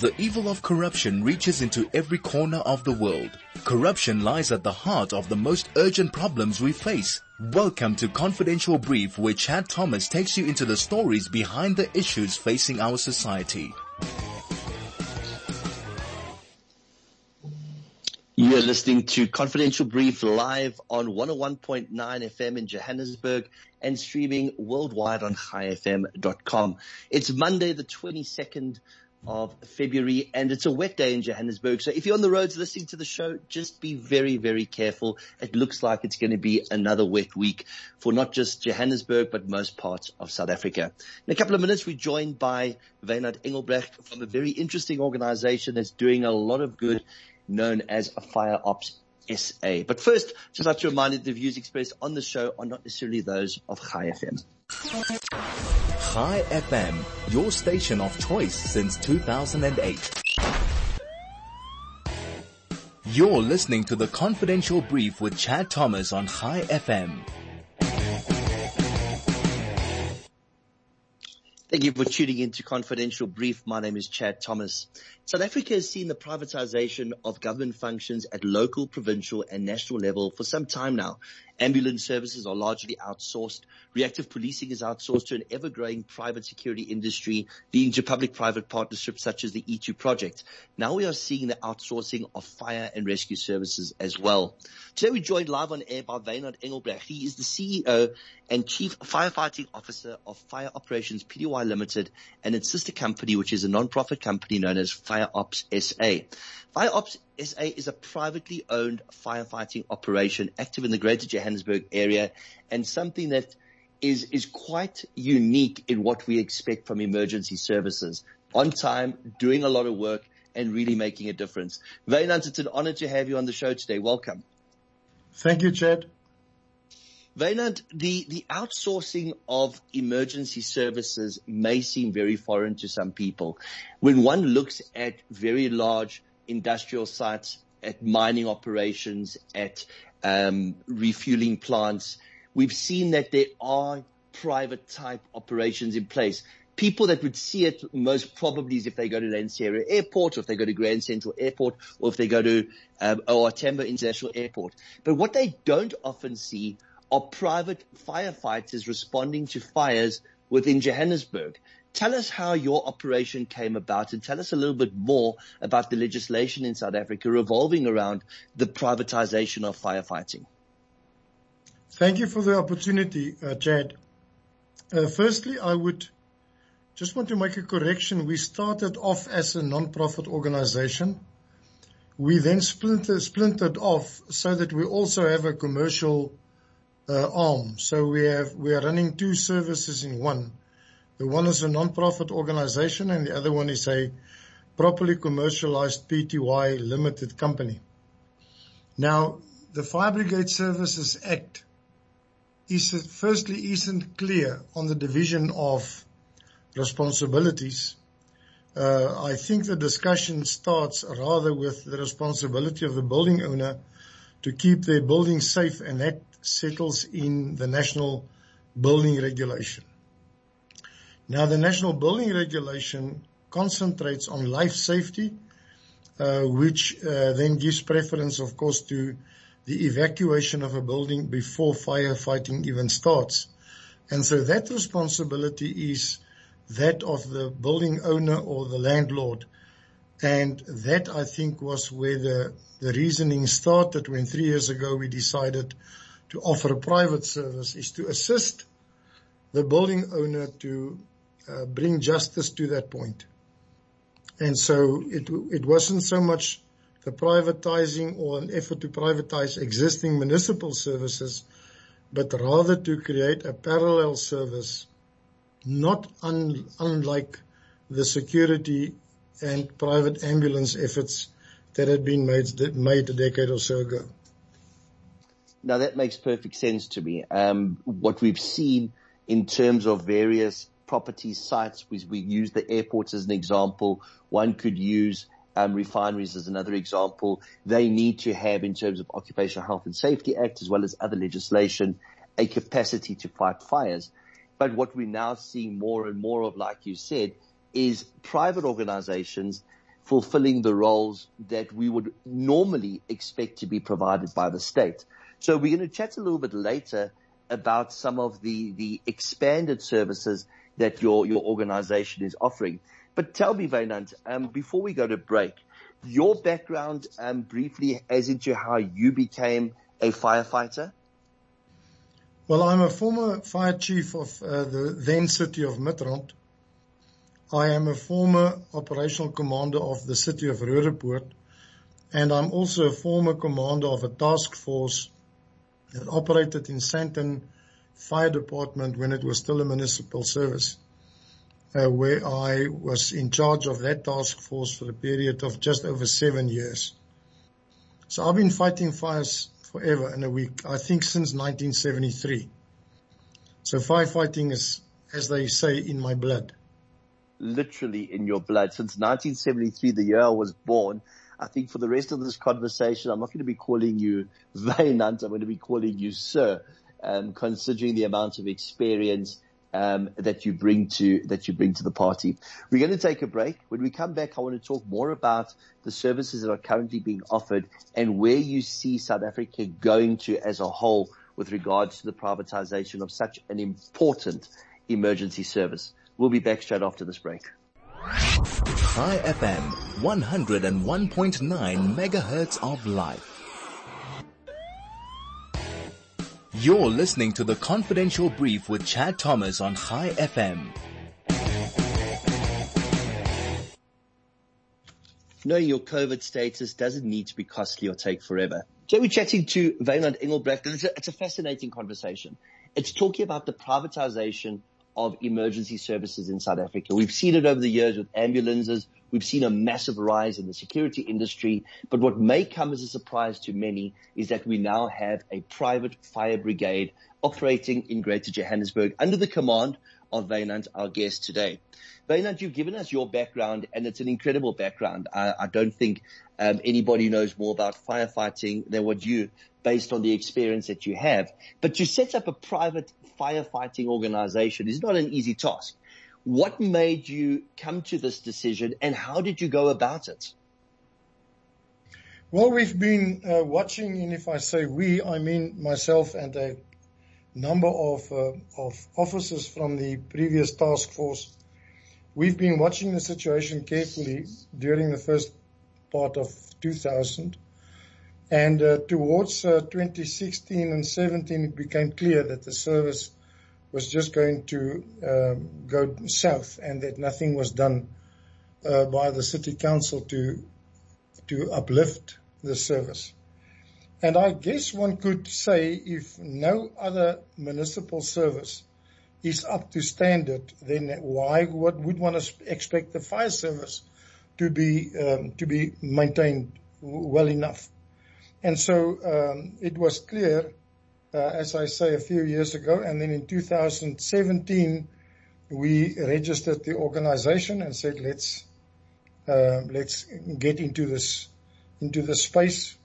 The evil of corruption reaches into every corner of the world. Corruption lies at the heart of the most urgent problems we face. Welcome to Confidential Brief where Chad Thomas takes you into the stories behind the issues facing our society. You're listening to Confidential Brief live on 101.9 FM in Johannesburg and streaming worldwide on chaifm.com. It's Monday the 22nd of February and it's a wet day in Johannesburg. So if you're on the roads listening to the show, just be very, very careful. It looks like it's going to be another wet week for not just Johannesburg, but most parts of South Africa. In a couple of minutes, we're joined by Wynand Engelbrecht from a very interesting organization that's doing a lot of good known as Fire Ops SA. But first, just like to remind you, the views expressed on the show are not necessarily those of Chai FM. Chai FM, your station of choice since 2008. You're listening to the Confidential Brief with Chad Thomas on Chai FM. Thank you for tuning in to Confidential Brief. My name is Chad Thomas. South Africa has seen the privatization of government functions at local, provincial and national level for some time now. Ambulance services are largely outsourced. Reactive policing is outsourced to an ever-growing private security industry, leading to public-private partnerships such as the E2 project. Now we are seeing the outsourcing of fire and rescue services as well. Today we joined live on air by Wynand Engelbrecht. He is the CEO and Chief Firefighting Officer of Fire Operations Pty Limited and its sister company, which is a non-profit company known as Fire Ops SA. Fire Ops SA is a privately owned firefighting operation active in the greater Johannesburg area and something that is, is quite unique in what we expect from emergency services. On time, doing a lot of work and really making a difference. Wynand, it's an honor to have you on the show today. Welcome. Thank you, Chad. Wynand, the, the outsourcing of emergency services may seem very foreign to some people. When one looks at very large industrial sites, at mining operations, at um, refueling plants, we've seen that there are private type operations in place. People that would see it most probably is if they go to Lanseria Airport, or if they go to Grand Central Airport, or if they go to um, OR Tambo International Airport. But what they don't often see are private firefighters responding to fires within Johannesburg. Tell us how your operation came about and tell us a little bit more about the legislation in South Africa revolving around the privatization of firefighting. Thank you for the opportunity, uh, Chad. Uh, firstly, I would just want to make a correction. We started off as a non-profit organization. We then splintered, splintered off so that we also have a commercial uh, arm. So we have we are running two services in one. The one is a non-profit organization, and the other one is a properly commercialized Pty limited company. Now, the Fire Brigade Services Act is firstly isn't clear on the division of responsibilities. Uh, I think the discussion starts rather with the responsibility of the building owner to keep their building safe, and that settles in the national building regulation. Now the national building regulation concentrates on life safety, uh, which uh, then gives preference, of course, to the evacuation of a building before firefighting even starts. And so that responsibility is that of the building owner or the landlord. And that I think was where the, the reasoning started when three years ago we decided to offer a private service is to assist the building owner to uh, bring justice to that point. And so it, it wasn't so much the privatizing or an effort to privatize existing municipal services, but rather to create a parallel service, not un, unlike the security and private ambulance efforts that had been made, made a decade or so ago. Now that makes perfect sense to me. Um, what we've seen in terms of various property sites, we, we use the airports as an example. One could use um, refineries as another example. They need to have, in terms of Occupational Health and Safety Act, as well as other legislation, a capacity to fight fires. But what we're now seeing more and more of, like you said, is private organizations fulfilling the roles that we would normally expect to be provided by the state. So we're going to chat a little bit later about some of the, the expanded services that your, your organization is offering. But tell me, Wynand, um, before we go to break, your background um, briefly as into how you became a firefighter? Well, I'm a former fire chief of uh, the then city of Midrand. I am a former operational commander of the city of Roodepoort, and I'm also a former commander of a task force that operated in Sandton Fire Department when it was still a municipal service, uh, where I was in charge of that task force for a period of just over seven years. So I've been fighting fires forever in a week, I think since 1973. So firefighting is, as they say, in my blood literally in your blood. Since 1973, the year I was born, I think for the rest of this conversation, I'm not going to be calling you Wynand. I'm going to be calling you sir, um, considering the amount of experience um, that you bring to that you bring to the party. We're going to take a break. When we come back, I want to talk more about the services that are currently being offered and where you see South Africa going to as a whole with regards to the privatization of such an important emergency service. We'll be back straight after this break. Chai FM, 101.9 megahertz of life. You're listening to the confidential brief with Chad Thomas on Chai FM. Knowing your COVID status doesn't need to be costly or take forever. So we're chatting to Wynand Engelbrecht and it's a, it's a fascinating conversation. It's talking about the privatization of emergency services in South Africa. We've seen it over the years with ambulances. We've seen a massive rise in the security industry. But what may come as a surprise to many is that we now have a private fire brigade operating in Greater Johannesburg under the command of Wynand, our guest today. Wynand, you've given us your background and it's an incredible background. I, I don't think um, anybody knows more about firefighting than what you based on the experience that you have. But you set up a private firefighting organization is not an easy task. What made you come to this decision and how did you go about it? Well, we've been uh, watching, and if I say we, I mean myself and a number of, uh, of officers from the previous task force. We've been watching the situation carefully during the first part of 2000 and uh, towards uh, 2016 and 17, it became clear that the service was just going to um, go south and that nothing was done uh, by the city council to to uplift the service. And I guess one could say if no other municipal service is up to standard, then why what would one expect the fire service to be um, to be maintained well enough? And so um, it was clear, uh, as I say, a few years ago, and then in 2017 we registered the organization and said let's uh, let's get into this into the space.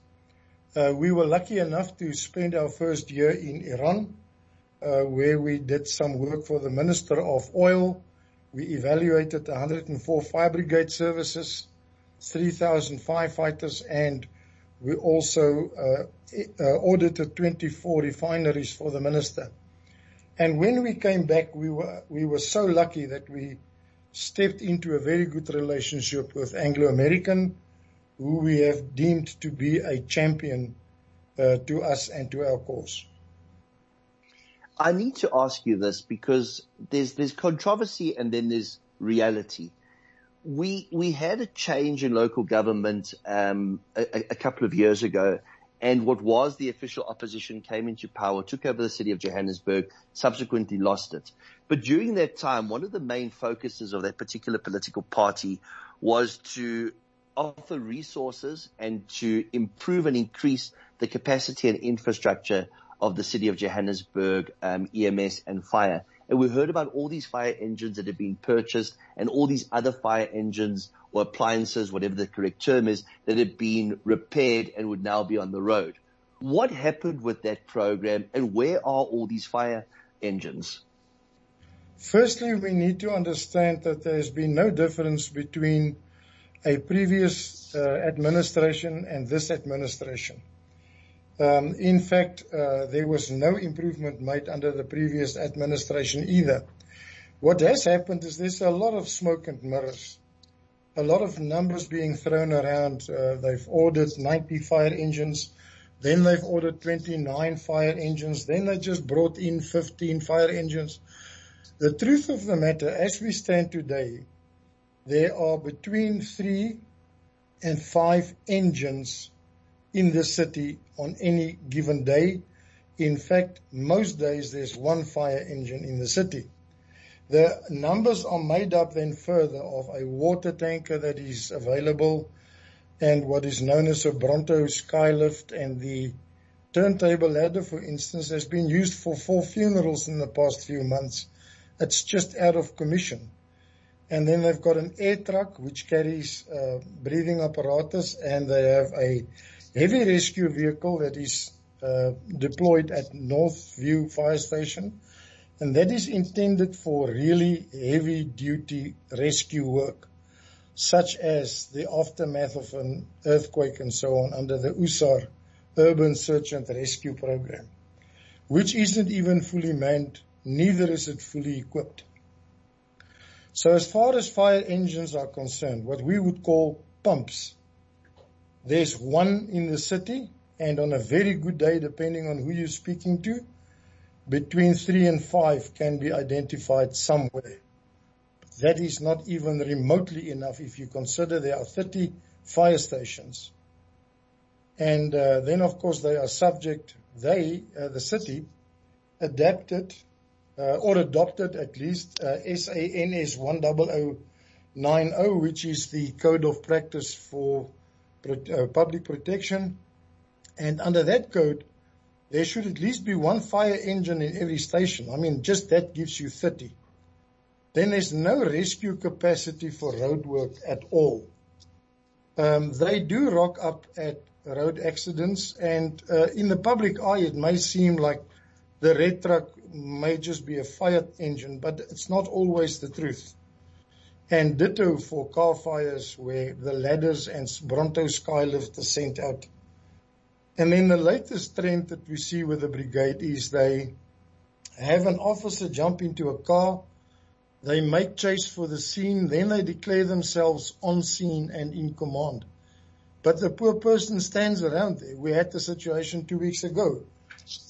Uh, we were lucky enough to spend our first year in Iran, uh, where we did some work for the Minister of Oil. We evaluated 104 fire brigade services, 3,000 firefighters, and we also uh, uh, audited 24 refineries for the minister. And when we came back, we were we were so lucky that we stepped into a very good relationship with Anglo American, who we have deemed to be a champion uh, to us and to our cause. I need to ask you this because there's there's controversy and then there's reality we we had a change in local government um, a, a, couple of years ago, and what was the official opposition came into power, took over the city of Johannesburg, subsequently lost it. But during that time, one of the main focuses of that particular political party was to offer resources and to improve and increase the capacity and infrastructure of the city of Johannesburg, um, EMS and fire. And we heard about all these fire engines that have been purchased and all these other fire engines or appliances, whatever the correct term is, that have been repaired and would now be on the road. What happened with that program and where are all these fire engines? Firstly, we need to understand that there's been no difference between a previous uh, administration and this administration. Um, in fact, uh, there was no improvement made under the previous administration either. What has happened is there's a lot of smoke and mirrors, a lot of numbers being thrown around. Uh, they've ordered 90 fire engines, then they've ordered 29 fire engines, then they just brought in 15 fire engines. The truth of the matter, as we stand today, there are between three and five engines in the city on any given day. In fact, most days there's one fire engine in the city. The numbers are made up then further of a water tanker that is available and what is known as a Bronto skylift and the turntable ladder, for instance, has been used for four funerals in the past few months. It's just out of commission. And then they've got an air truck which carries uh, breathing apparatus and they have a heavy rescue vehicle that is uh, deployed at Northview Fire Station. And that is intended for really heavy duty rescue work, such as the aftermath of an earthquake and so on under the USAR Urban Search and Rescue Program, which isn't even fully manned neither is it fully equipped. So as far as fire engines are concerned, what we would call pumps, there's one in the city and on a very good day, depending on who you're speaking to, between three and five can be identified somewhere. That is not even remotely enough if you consider there are 30 fire stations. And uh, then of course they are subject, they, uh, the city, adapted uh, or adopted at least uh, SANS 10090, which is the code of practice for uh, public protection. And under that code, there should at least be one fire engine in every station. I mean, just that gives you 30. Then there's no rescue capacity for road work at all. Um, they do rock up at road accidents and uh, in the public eye it may seem like the red truck may just be a fire engine, but it's not always the truth. And ditto for car fires where the ladders and Bronto skylift are sent out. And then the latest trend that we see with the brigade is they have an officer jump into a car, they make chase for the scene, then they declare themselves on scene and in command. But the poor person stands around there. We had the situation two weeks ago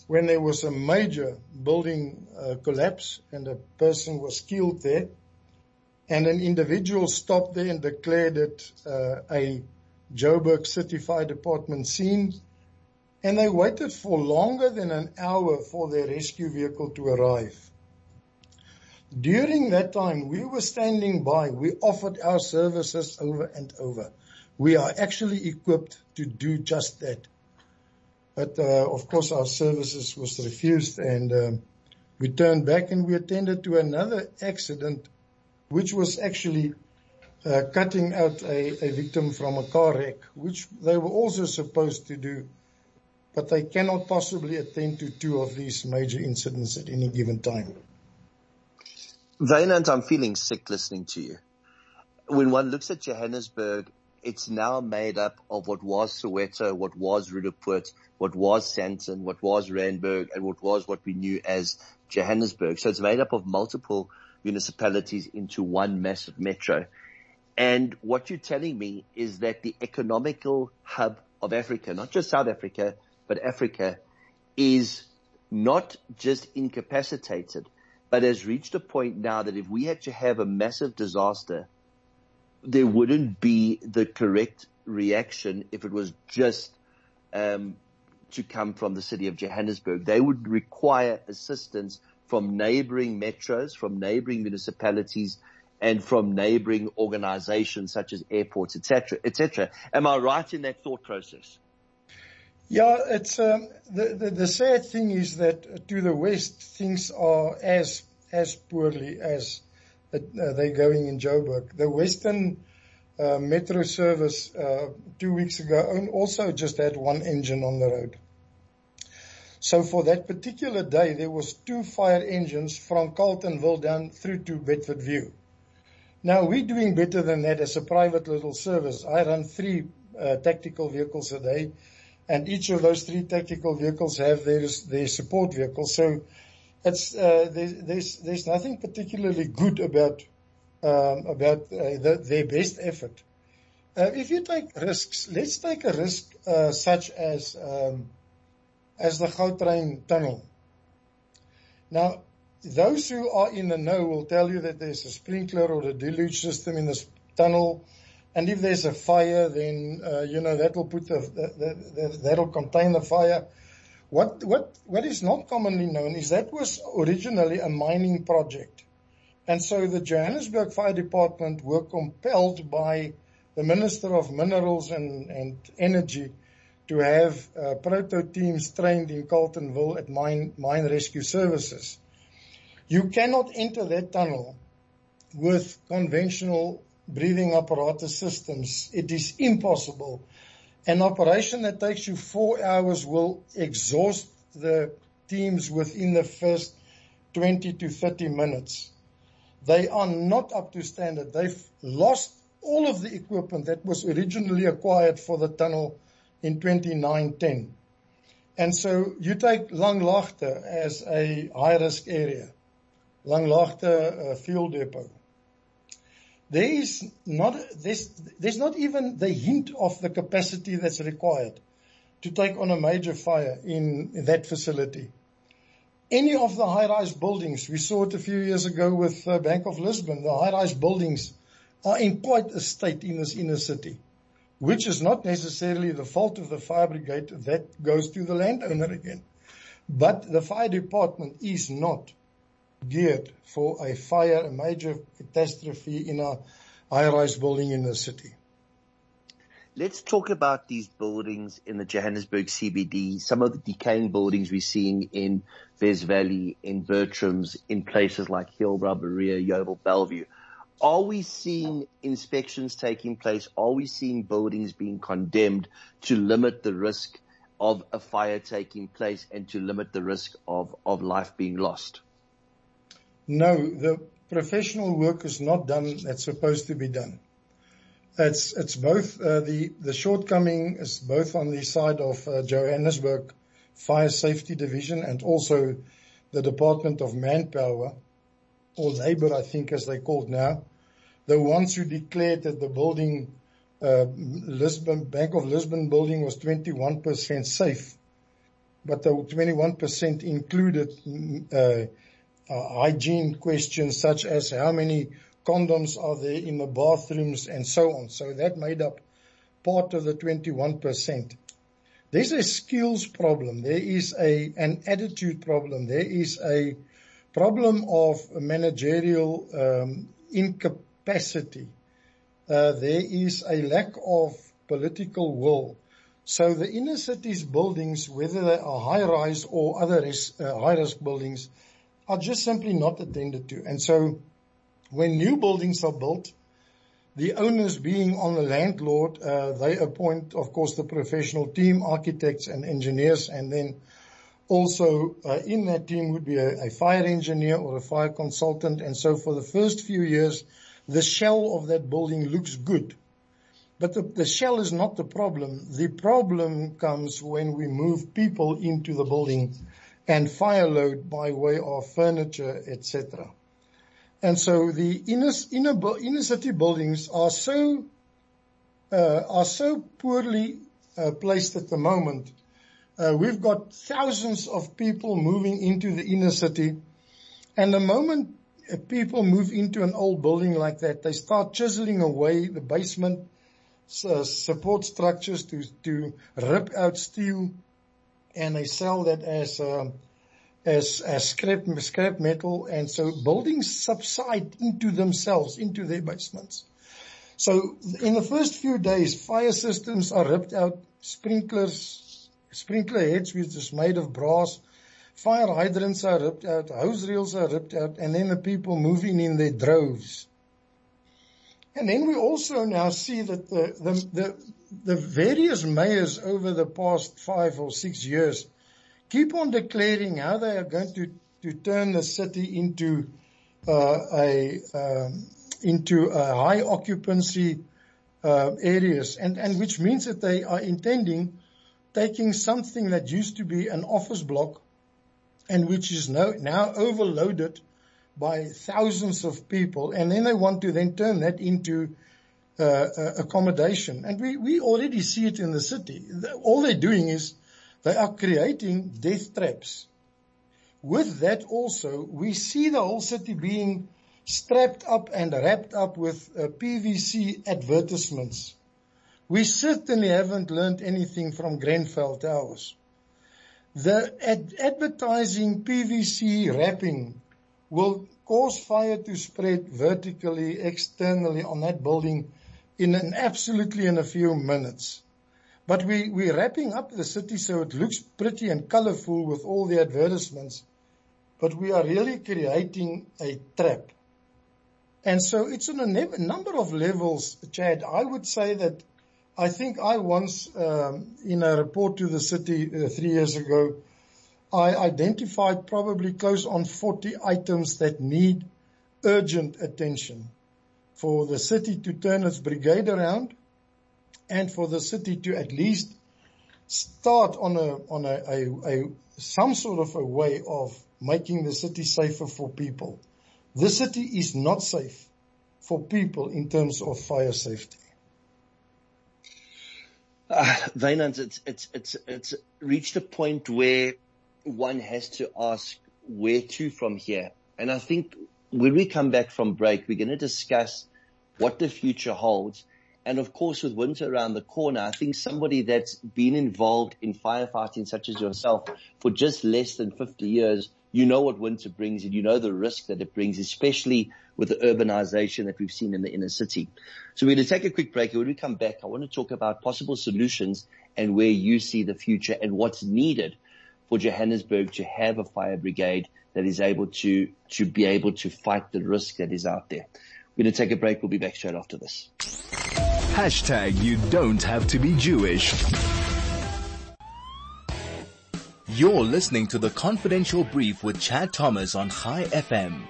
when there was a major building uh, collapse and a person was killed there and an individual stopped there and declared it uh, a Joburg City Fire Department scene and they waited for longer than an hour for their rescue vehicle to arrive. During that time, we were standing by. We offered our services over and over. We are actually equipped to do just that. But uh, of course, our services was refused, and um, we turned back and we attended to another accident, which was actually uh, cutting out a, a victim from a car wreck, which they were also supposed to do, but they cannot possibly attend to two of these major incidents at any given time. Wynand, I'm feeling sick listening to you. When one looks at Johannesburg, it's now made up of what was Soweto, what was Roodepoort, what was Sandton, what was Randburg, and what was what we knew as Johannesburg. So it's made up of multiple municipalities into one massive metro. And what you're telling me is that the economical hub of Africa, not just South Africa, but Africa is not just incapacitated, but has reached a point now that if we had to have a massive disaster, there wouldn't be the correct reaction if it was just um, to come from the city of Johannesburg. They would require assistance from neighboring metros, from neighboring municipalities, and from neighboring organizations such as airports, etc., etc. Am I right in that thought process? Yeah, it's um, the, the the sad thing is that to the west things are as as poorly as uh, they're going in Joburg. The Western uh, Metro service uh, two weeks ago also just had one engine on the road. So for that particular day, there was two fire engines from Carletonville down through to Bedford View. Now we're doing better than that as a private little service. I run three uh, tactical vehicles a day and each of those three tactical vehicles have their, their support vehicles. So it's, uh, there's, there's, there's nothing particularly good about, um, about uh, the, their best effort. Uh, if you take risks, let's take a risk uh, such as um, as the Gautrain tunnel. Now, those who are in the know will tell you that there's a sprinkler or a deluge system in this tunnel, and if there's a fire, then uh, you know that will put the, the, the, that'll contain the fire. What what what is not commonly known is that was originally a mining project, and so the Johannesburg Fire Department were compelled by the Minister of Minerals and, and Energy to have uh, proto teams trained in Carletonville at mine, mine rescue services. You cannot enter that tunnel with conventional breathing apparatus systems. It is impossible. An operation that takes you four hours will exhaust the teams within the first 20 to 30 minutes. They are not up to standard. They've lost all of the equipment that was originally acquired for the tunnel in 2010. And so you take Langlaagte as a high risk area, Langlaagte uh, fuel depot. There is not, there's, there's not even the hint of the capacity that's required to take on a major fire in, in that facility. Any of the high-rise buildings, we saw it a few years ago with uh, Bank of Lisbon, the high-rise buildings are in quite a state in this inner city, which is not necessarily the fault of the fire brigade. That goes to the landowner again. But the fire department is not geared for a fire, a major catastrophe in a high-rise building in the city. Let's talk about these buildings in the Johannesburg CBD, some of the decaying buildings we're seeing in Wes Valley, in Bertrams, in places like Hillbrow, Berea, Yeoville, Bellevue. Are we seeing inspections taking place? Are we seeing buildings being condemned to limit the risk of a fire taking place and to limit the risk of, of life being lost? No, the professional work is not done that's supposed to be done. It's, it's both, uh, the, the shortcoming is both on the side of uh, Johannesburg Fire Safety Division and also the Department of Manpower or Labor, I think as they called now the ones who declared that the building, uh, Lisbon, Bank of Lisbon building was 21% safe, but the 21% included uh, uh, hygiene questions such as how many condoms are there in the bathrooms and so on. So that made up part of the 21%. There's a skills problem. There is a, an attitude problem. There is a problem of managerial um, incapacity capacity. Uh, there is a lack of political will. So the inner cities buildings, whether they are high rise or other uh, high risk buildings, are just simply not attended to. And so when new buildings are built, the owners being on the landlord, uh, they appoint, of course, the professional team, architects and engineers, and then also uh, in that team would be a, a fire engineer or a fire consultant. And so for the first few years, the shell of that building looks good. But the, the shell is not the problem. The problem comes when we move people into the building and fire load by way of furniture, etc. And so the inner, inner, inner city buildings are so, uh, are so poorly uh, placed at the moment. Uh, we've got thousands of people moving into the inner city. And the moment people move into an old building like that, they start chiseling away the basement uh, support structures to, to rip out steel and they sell that as, um, as, as scrap, scrap metal. And so buildings subside into themselves, into their basements. So in the first few days, fire systems are ripped out, sprinklers, sprinkler heads, which is made of brass, Fire hydrants are ripped out, hose reels are ripped out, and then the people moving in their droves. And then we also now see that the, the, the, the various mayors over the past five or six years keep on declaring how they are going to, to turn the city into uh, a, um, into uh, high occupancy uh, areas, and, and which means that they are intending taking something that used to be an office block and which is now, overloaded by thousands of people, and then they want to then turn that into uh, uh, accommodation. And we, we already see it in the city. All they're doing is they are creating death traps. With that also, we see the whole city being strapped up and wrapped up with uh, PVC advertisements. We certainly haven't learned anything from Grenfell Towers. The ad- advertising PVC wrapping will cause fire to spread vertically, externally on that building in an absolutely in a few minutes. But we, we're wrapping up the city so it looks pretty and colorful with all the advertisements. But we are really creating a trap. And so it's on a number of levels, Chad. I would say that I think I once, um, in a report to the city uh, three years ago, I identified probably close on 40 items that need urgent attention for the city to turn its brigade around and for the city to at least start on a, on a, a, a some sort of a way of making the city safer for people. The city is not safe for people in terms of fire safety. Uh, Wynand, it's, it's, it's, it's reached a point where one has to ask where to from here. And I think when we come back from break, we're going to discuss what the future holds. And of course, with winter around the corner, I think somebody that's been involved in firefighting such as yourself for just less than 50 years, you know what winter brings and you know the risk that it brings, especially with the urbanization that we've seen in the inner city. So we're going to take a quick break. When we come back, I want to talk about possible solutions and where you see the future and what's needed for Johannesburg to have a fire brigade that is able to, to be able to fight the risk that is out there. We're going to take a break. We'll be back straight after this. Hashtag you don't have to be Jewish. You're listening to the confidential brief with Chad Thomas on Chai FM.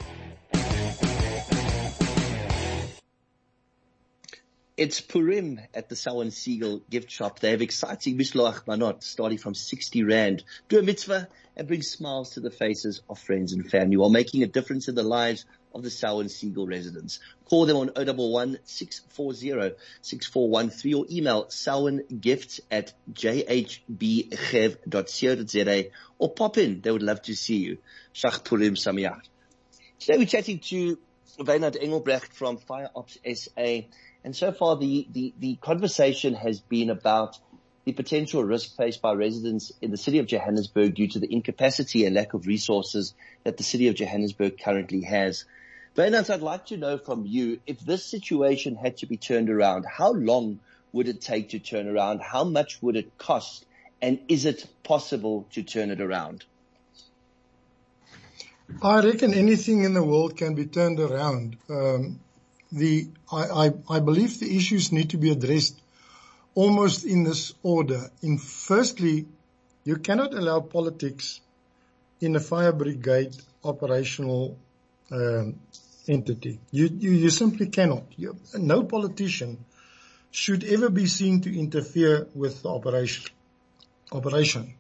It's Purim at the Sow and Siegel gift shop. They have exciting mishloach manot starting from 60 rand. Do a mitzvah and bring smiles to the faces of friends and family while making a difference in the lives of the Sow and Siegel residents. Call them on 011 640 6413 or email sowengifts at jhbchev.co.za or pop in. They would love to see you. Shach Purim. Today we're chatting to Wynand Engelbrecht from Fire Ops SA and so far the, the, the conversation has been about the potential risk faced by residents in the city of Johannesburg due to the incapacity and lack of resources that the city of Johannesburg currently has. Bernard, I'd like to know from you, if this situation had to be turned around, how long would it take to turn around? How much would it cost? And is it possible to turn it around? I reckon anything in the world can be turned around. Um, the I, I, I believe the issues need to be addressed almost in this order. In firstly, you cannot allow politics in a fire brigade operational um, entity. You, you, you simply cannot. You, no politician should ever be seen to interfere with the operation. Operation.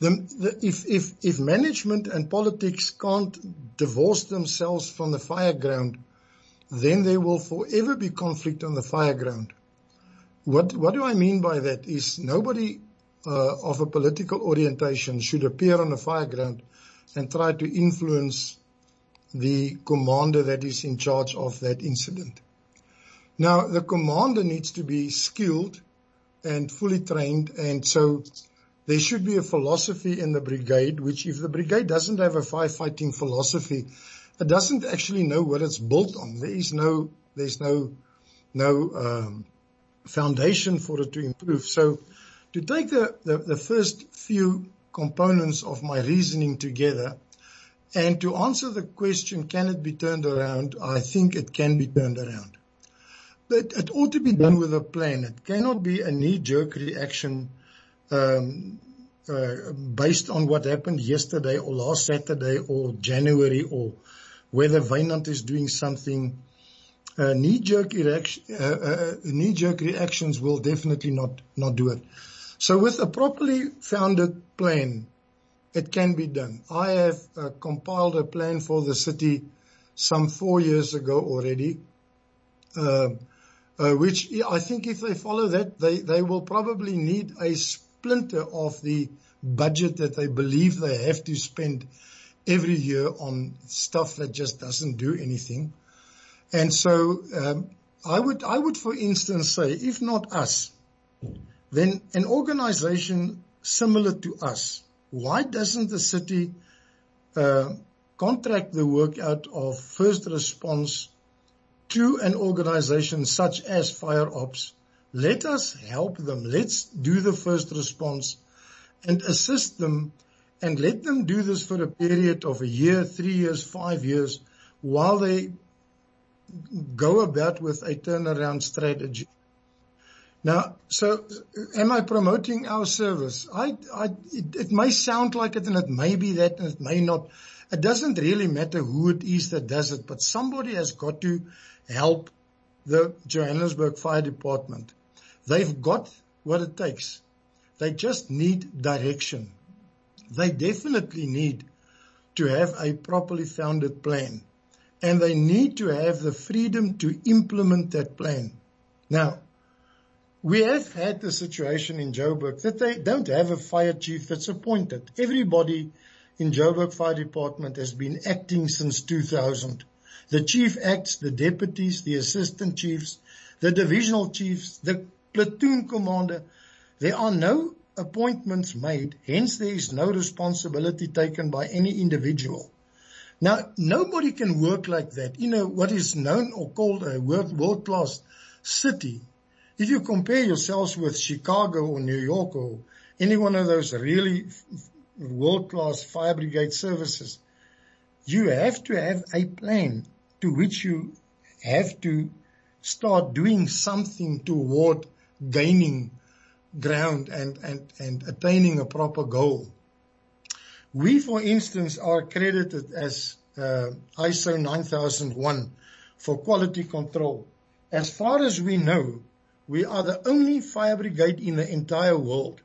The, the, if, if, if management and politics can't divorce themselves from the fire ground, then there will forever be conflict on the fire ground. What, what do I mean by that is nobody uh, of a political orientation should appear on the fire ground and try to influence the commander that is in charge of that incident. Now, the commander needs to be skilled and fully trained, and so there should be a philosophy in the brigade, which if the brigade doesn't have a firefighting philosophy, it doesn't actually know what it's built on. There is no, there's no, no, um, foundation for it to improve. So to take the, the, the first few components of my reasoning together and to answer the question, can it be turned around? I think it can be turned around. But it ought to be done with a plan. It cannot be a knee-jerk reaction um, uh, based on what happened yesterday or last Saturday or January or whether Wynand is doing something. Uh, knee-jerk, reaction, uh, uh, knee-jerk reactions will definitely not, not do it. So with a properly founded plan, it can be done. I have uh, compiled a plan for the city some four years ago already, uh, uh, which I think if they follow that, they, they will probably need a splinter of the budget that they believe they have to spend every year on stuff that just doesn't do anything. And so, um, I would, I would, for instance, say, if not us, then an organization similar to us, why doesn't the city uh, contract the work out of first response to an organization such as Fire Ops? Let us help them. Let's do the first response and assist them and let them do this for a period of a year, three years, five years while they go about with a turnaround strategy. Now, so am I promoting our service? I, I, it, it may sound like it and it may be that and it may not. It doesn't really matter who it is that does it, but somebody has got to help the Johannesburg Fire Department. They've got what it takes. They just need direction. They definitely need to have a properly founded plan and they need to have the freedom to implement that plan. Now, we have had the situation in Joburg that they don't have a fire chief that's appointed. Everybody in Joburg Fire Department has been acting since 2000. The chief acts, the deputies, the assistant chiefs, the divisional chiefs, the platoon commander. There are no appointments made, hence there is no responsibility taken by any individual. Now, nobody can work like that. You know, what is known or called a world-class city if you compare yourselves with Chicago or New York or any one of those really world-class fire brigade services, you have to have a plan to which you have to start doing something toward gaining ground and, and, and attaining a proper goal. We, for instance, are accredited as uh, ISO 9001 for quality control. As far as we know, we are the only fire brigade in the entire world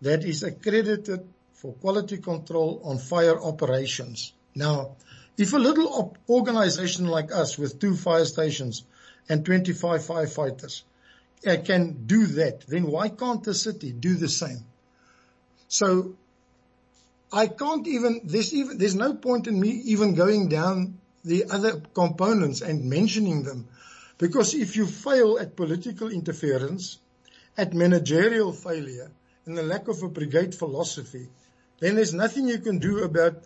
that is accredited for quality control on fire operations. Now, if a little organization like us with two fire stations and 25 firefighters uh, can do that, then why can't the city do the same? So I can't even, there's even, there's no point in me even going down the other components and mentioning them because if you fail at political interference, at managerial failure, and the lack of a brigade philosophy, then there's nothing you can do about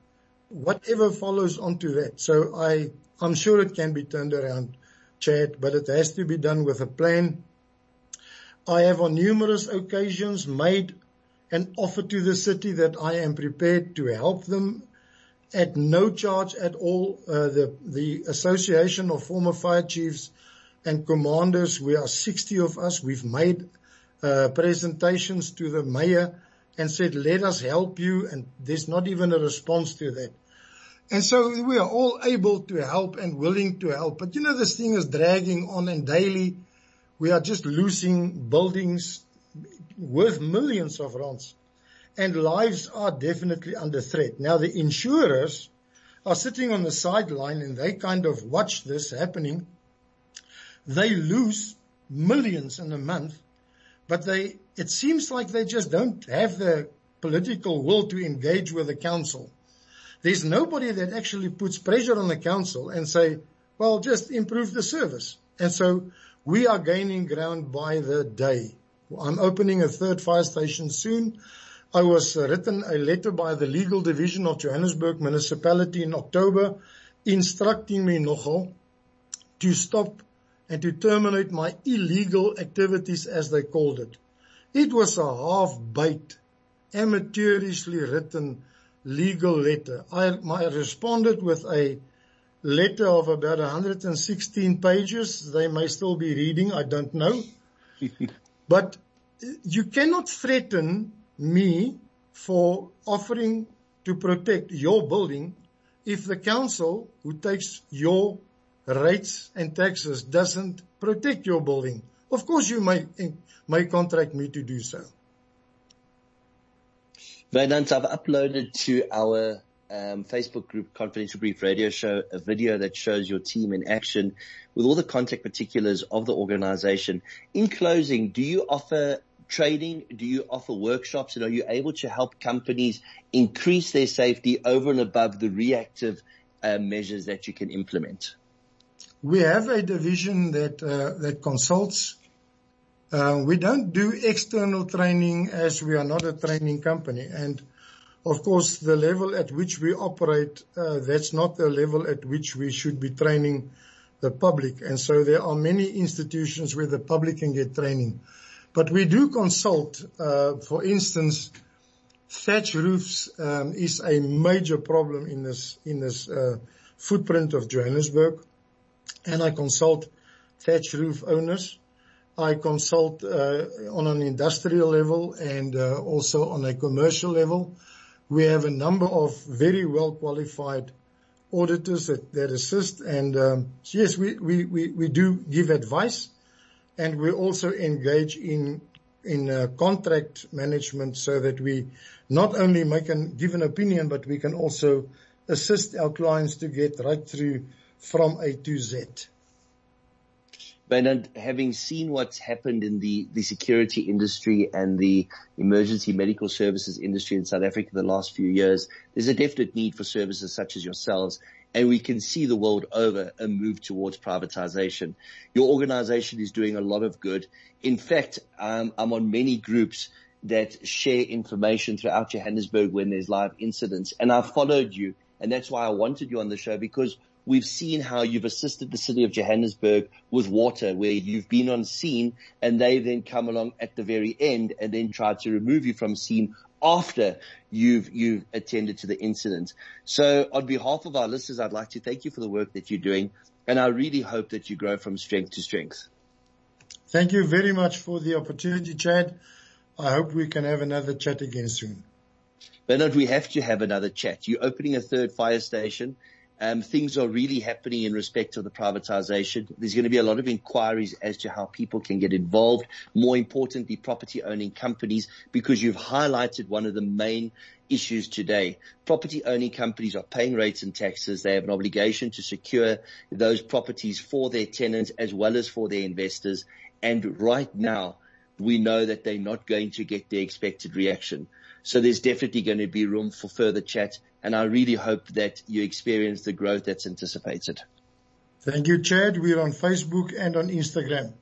whatever follows onto that. So I, I'm sure it can be turned around, Chad, but it has to be done with a plan. I have on numerous occasions made an offer to the city that I am prepared to help them at no charge at all. Uh, the, the Association of Former Fire Chiefs and commanders. We are 60 of us. We've made uh, presentations to the mayor and said, let us help you. And there's not even a response to that. And so we are all able to help and willing to help. But you know, this thing is dragging on and daily we are just losing buildings worth millions of rands and lives are definitely under threat. Now the insurers are sitting on the sideline and they kind of watch this happening they lose millions in a month, but they, it seems like they just don't have the political will to engage with the council. There's nobody that actually puts pressure on the council and say, well, just improve the service. And so we are gaining ground by the day. I'm opening a third fire station soon. I was written a letter by the legal division of Johannesburg municipality in October instructing me nogal to stop and to terminate my illegal activities as they called it. It was a half-baked, amateurishly written legal letter. I, I responded with a letter of about 116 pages. They may still be reading, I don't know. but you cannot threaten me for offering to protect your building if the council who takes your rates and taxes doesn't protect your building. Of course you may, may contract me to do so. Wynand, I've uploaded to our um, Facebook group, Confidential Brief Radio Show, a video that shows your team in action with all the contact particulars of the organization. In closing, do you offer training? Do you offer workshops and are you able to help companies increase their safety over and above the reactive uh, measures that you can implement? We have a division that, uh, that consults. Uh, we don't do external training as we are not a training company. And of course, the level at which we operate, uh, that's not the level at which we should be training the public. And so there are many institutions where the public can get training. But we do consult, uh, for instance, thatch roofs um, is a major problem in this in this uh, footprint of Johannesburg, and I consult thatch roof owners. I consult uh, on an industrial level and uh, also on a commercial level. We have a number of very well qualified auditors that, that assist, and um, yes, we, we, we, we do give advice and we also engage in in uh, contract management so that we not only make an give an opinion, but we can also assist our clients to get right through from A to Z. Bernard, having seen what's happened in the, the security industry and the emergency medical services industry in South Africa the last few years, there's a definite need for services such as yourselves and we can see the world over a move towards privatization. Your organization is doing a lot of good. In fact, um, I'm on many groups that share information throughout Johannesburg when there's live incidents and I've followed you and that's why I wanted you on the show because we've seen how you've assisted the city of Johannesburg with water where you've been on scene and they then come along at the very end and then try to remove you from scene after you've, you've attended to the incident. So on behalf of our listeners, I'd like to thank you for the work that you're doing. And I really hope that you grow from strength to strength. Thank you very much for the opportunity, Chad. I hope we can have another chat again soon. Bernard, we have to have another chat. You're opening a third fire station um, things are really happening in respect of the privatization. There's going to be a lot of inquiries as to how people can get involved. More importantly, property owning companies, because you've highlighted one of the main issues today. Property owning companies are paying rates and taxes. They have an obligation to secure those properties for their tenants as well as for their investors. And right now, we know that they're not going to get the expected reaction. So there's definitely going to be room for further chat. And I really hope that you experience the growth that's anticipated. Thank you, Chad. We're on Facebook and on Instagram.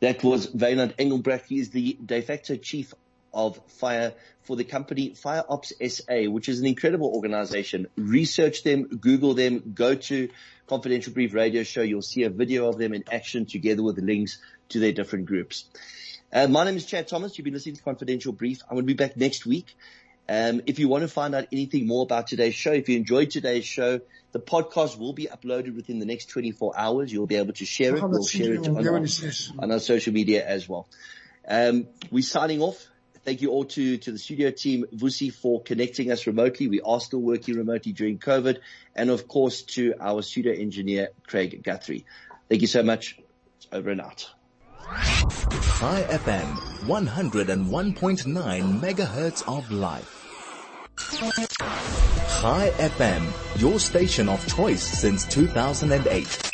That was Wynand Engelbrecht. He is the de facto chief of fire for the company Fire Ops SA, which is an incredible organization. Research them, Google them, go to Confidential Brief Radio Show. You'll see a video of them in action together with links to their different groups. Uh, my name is Chad Thomas. You've been listening to Confidential Brief. I'm going to be back next week. Um, if you want to find out anything more about today's show, if you enjoyed today's show, the podcast will be uploaded within the next 24 hours. You'll be able to share it. We'll share it on our, on our, social media as well. Um, we're signing off. Thank you all to, to the studio team, Vusi, for connecting us remotely. We are still working remotely during COVID. And of course to our studio engineer, Craig Guthrie. Thank you so much. It's over and out. Chai FM, 101.9 megahertz of life. Chai FM, your station of choice since 2008.